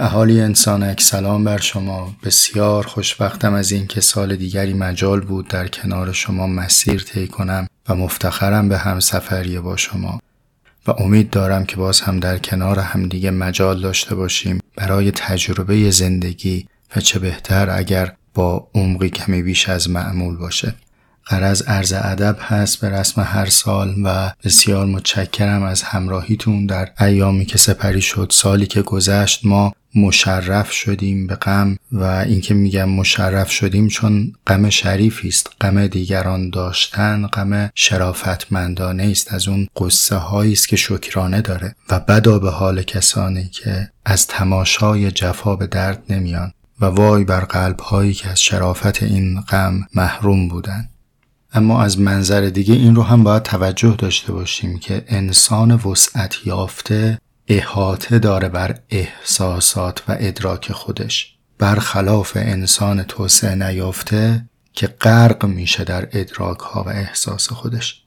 اهالی انسانک سلام بر شما. بسیار خوشبختم از اینکه سال دیگری مجال بود در کنار شما مسیر طی کنم و مفتخرم به همسفری با شما. و امید دارم که باز هم در کنار همدیگه مجال داشته باشیم برای تجربه زندگی و چه بهتر اگر با عمقی کمی بیش از معمول باشه. قرض عرض ادب هست به رسم هر سال و بسیار متشکرم از همراهیتون در ایامی که سپری شد. سالی که گذشت ما مشرف شدیم به غم و اینکه میگم مشرف شدیم چون غم شریفی است غم دیگران داشتن غم شرافتمندانه است. از اون قصه هایی است که شکرانه داره و بدا به حال کسانی که از تماشای جفا به درد نمیان و وای بر قلب هایی که از شرافت این غم محروم بودند. اما از منظر دیگه این رو هم باید توجه داشته باشیم که انسان وسعت یافته احاطه داره بر احساسات و ادراک خودش. برخلاف انسان توسعه نیافته که غرق میشه در ادراک ها و احساس خودش.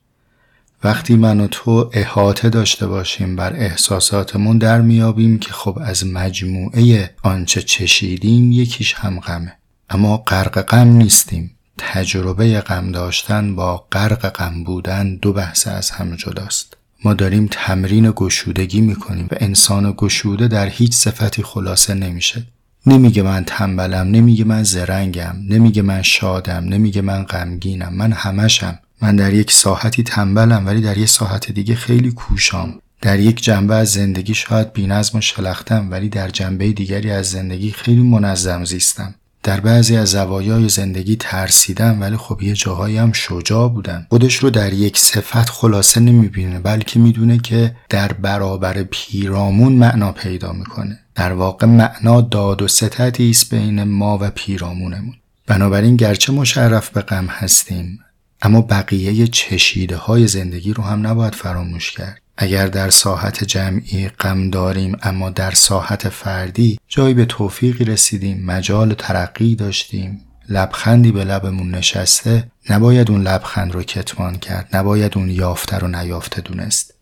وقتی من و تو احاطه داشته باشیم بر احساساتمون در میابیم که خب از مجموعه آنچه چشیدیم یکیش هم غمه. اما غرق غم نیستیم. تجربه غم داشتن با غرق غم بودن دو بحث از هم جداست. ما داریم تمرین گشودگی می‌کنیم و انسان گشوده در هیچ صفتی خلاصه نمیشه. نمیگه من تنبلم نمیگه من زرنگم نمیگه من شادم نمیگه من غمگینم. من همشم من در یک ساحتی تنبلم ولی در یک ساحت دیگه خیلی کوشام. در یک جنبه از زندگی شاید بینظم و شلختم ولی در جنبه دیگری از زندگی خیلی منظم زیستم. در بعضی از زوایای زندگی ترسیدن ولی خب یه جاهایی هم شجاع بودن خودش رو در یک صفت خلاصه نمی‌بینه بلکه می‌دونه که در برابر پیرامون معنا پیدا می‌کنه. در واقع معنا داد و ستتی است بین ما و پیرامونمون. بنابراین گرچه مشرف به غم هستیم اما بقیه چشیده های زندگی رو هم نباید فراموش کرد. اگر در ساحت جمعی غم داریم اما در ساحت فردی جایی به توفیقی رسیدیم مجال ترقی داشتیم. لبخندی به لبمون نشسته نباید اون لبخند رو کتمان کرد نباید اون یافته رو نیافته دونست.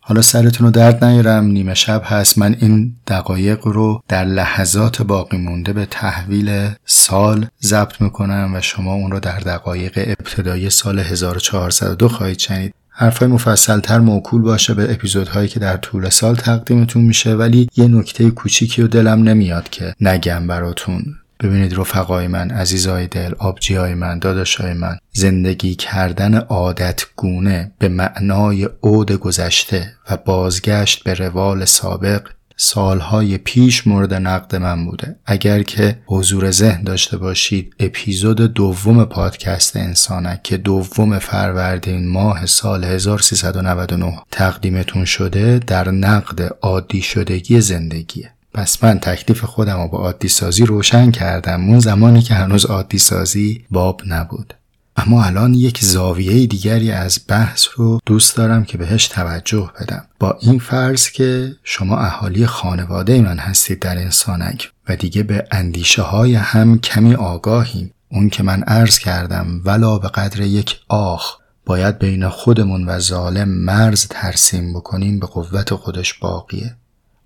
حالا سرتون رو درد نیارم نیمه شب هست. من این دقایق رو در لحظات باقی مونده به تحویل سال ضبط می‌کنم و شما اون رو در دقایق ابتدایی سال 1402 خواهید شنید. حرفای مفصلتر موکول باشه به اپیزودهایی که در طول سال تقدیمتون میشه ولی یه نکته کوچیکی و دلم نمیاد که نگم براتون. ببینید رفقای من عزیزای دل آبجیای من داداشای من زندگی کردن عادت گونه به معنای عود گذشته و بازگشت به روال سابق سالهای پیش مورد نقد من بوده. اگر که حضور ذهن داشته باشید اپیزود دوم پادکست انسانک که دوم فروردین ماه سال 1399 تقدیمتون شده در نقد عادی شدگی زندگیه. پس من تکلیف خودم رو با عادی سازی روشن کردم. اون زمانی که هنوز عادی سازی باب نبود. اما الان یک زاویه دیگری از بحث رو دوست دارم که بهش توجه بدم. با این فرض که شما اهالی خانواده من هستید در انسانک و دیگه به اندیشه های هم کمی آگاهیم. اون که من عرض کردم ولا به قدر یک آخ باید بین خودمون و ظالم مرز ترسیم بکنیم به قوت خودش باقیه.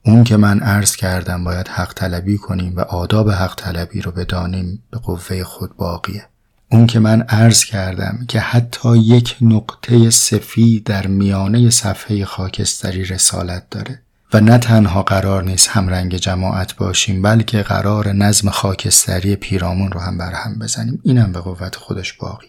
اون که من عرض کردم باید حق طلبی کنیم و آداب حق طلبی رو بدانیم به قوه خود باقیه. اون که من عرض کردم که حتی یک نقطه سفید در میانه صفحه خاکستری رسالت داره و نه تنها قرار نیست همرنگ جماعت باشیم بلکه قرار نظم خاکستری پیرامون رو هم برهم بزنیم. اینم به قوت خودش باقی.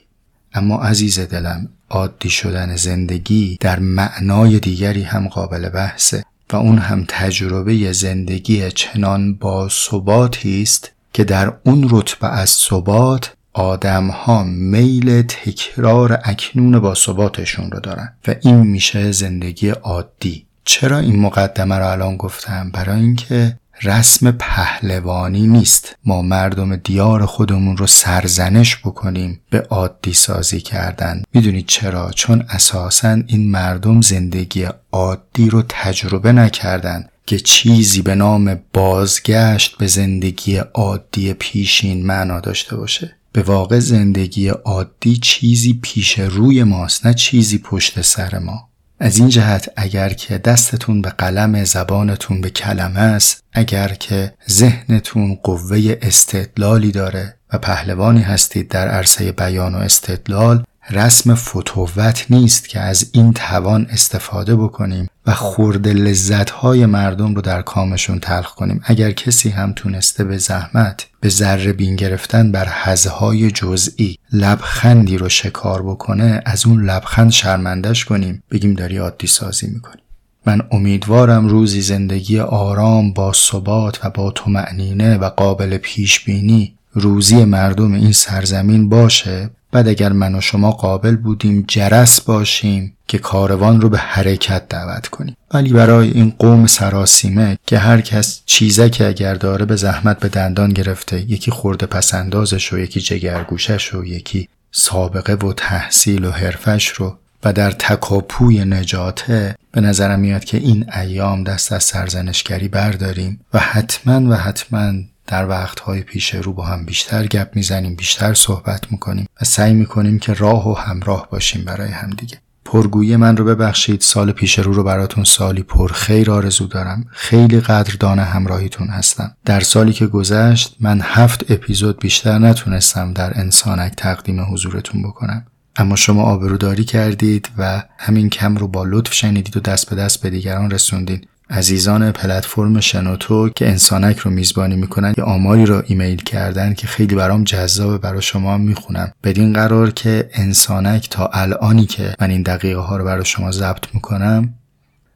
اما عزیز دلم عادی شدن زندگی در معنای دیگری هم قابل بحثه و اون هم تجربه زندگی چنان با ثباتی است که در اون رتبه از ثبات آدم ها میل تکرار اکنون با ثباتشون رو دارن و این میشه زندگی عادی. چرا این مقدمه رو الان گفتم؟ برای اینکه رسم پهلوانی نیست. ما مردم دیار خودمون رو سرزنش بکنیم به عادی سازی کردن. می‌دونید چرا؟ چون اساسا این مردم زندگی عادی رو تجربه نکردن که چیزی به نام بازگشت به زندگی عادی پیشین معنا داشته باشه. به واقع زندگی عادی چیزی پیش روی ماست نه چیزی پشت سر ما. از این جهت اگر که دستتون به قلم زبانتون به کلمه است اگر که ذهنتون قوه استدلالی داره و پهلوانی هستید در عرصه بیان و استدلال رسم فتووت نیست که از این توان استفاده بکنیم و خورد لذتهای مردم رو در کامشون تلخ کنیم. اگر کسی هم تونسته به زحمت به ذره بین گرفتن بر حزهای جزئی لبخندی رو شکار بکنه از اون لبخند شرمندش کنیم. بگیم داری عادی سازی می‌کنیم من امیدوارم روزی زندگی آرام با ثبات و با معنینه و قابل پیش بینی روزی مردم این سرزمین باشه. بعد اگر من و شما قابل بودیم جرس باشیم که کاروان رو به حرکت دعوت کنیم. ولی برای این قوم سراسیمه که هر کس چیزه اگر داره به زحمت به دندان گرفته یکی خورده پسندازش و یکی جگرگوشش و یکی سابقه و تحصیل و حرفش رو و در تکاپوی نجاته به نظرم میاد که این ایام دست از سرزنشگری برداریم و حتما و حتما در وقتهای پیش رو با هم بیشتر گپ می‌زنیم بیشتر صحبت می‌کنیم و سعی می‌کنیم که راه و همراه باشیم برای همدیگه. پرگویی من رو ببخشید سال پیش رو رو براتون سالی پر خیر آرزو دارم. خیلی قدردان همراهیتون هستم. در سالی که گذشت من هفت اپیزود بیشتر نتونستم در انسانک تقدیم حضورتون بکنم. اما شما آبروداری کردید و همین کم رو با لطف شنیدید و دست به دست به دیگران رسوندید عزیزان پلتفرم شنوتو که انسانک رو میزبانی می‌کنن یه آماری رو ایمیل کردن که خیلی برام جذابه برای شما می‌خونم. بدین قرار که انسانک تا الانی که من این دقیقه ها رو برای شما ضبط می‌کنم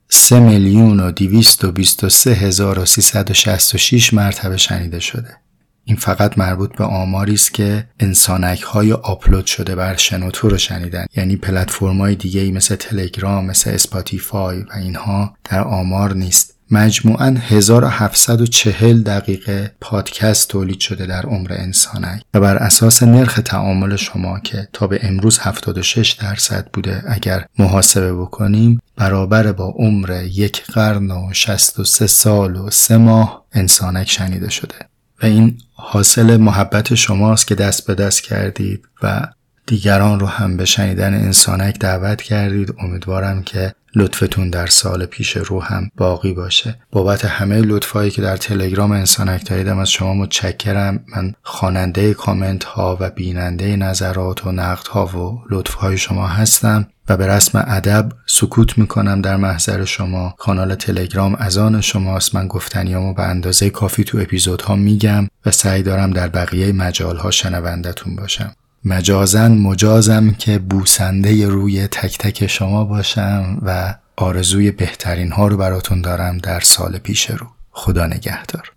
3 میلیون و 223 هزار و 366 مرتبه شنیده شده. این فقط مربوط به آماری است که انسانک های آپلود شده بر شنوتو رو شنیدن. یعنی پلتفرم های دیگه ای مثل تلگرام مثل اسپاتیفای و اینها در آمار نیست. مجموعا 1740 دقیقه پادکست تولید شده در عمر انسانک و بر اساس نرخ تعامل شما که تا به امروز 76 درصد بوده اگر محاسبه بکنیم برابر با عمر یک قرن و 63 سال و سه ماه انسانک شنیده شده. این حاصل محبت شماست که دست به دست کردید و دیگران رو هم به شنیدن انسانک دعوت کردید. امیدوارم که لطفتون در سال پیش رو هم باقی باشه. بابت همه لطفایی که در تلگرام انسانک داریدم از شما متشکرم. من خواننده کامنت ها و بیننده نظرات و نقد ها و لطف های شما هستم و به رسم ادب سکوت می‌کنم در محضر شما. کانال تلگرام از آن شماست. من گفتنیامو به اندازه کافی تو اپیزودها میگم و سعی دارم در بقیه مجال ها شنوندتون باشم. مجازن مجازم که بوسنده روی تک تک شما باشم و آرزوی بهترین ها رو براتون دارم در سال پیش رو. خدا نگهدار.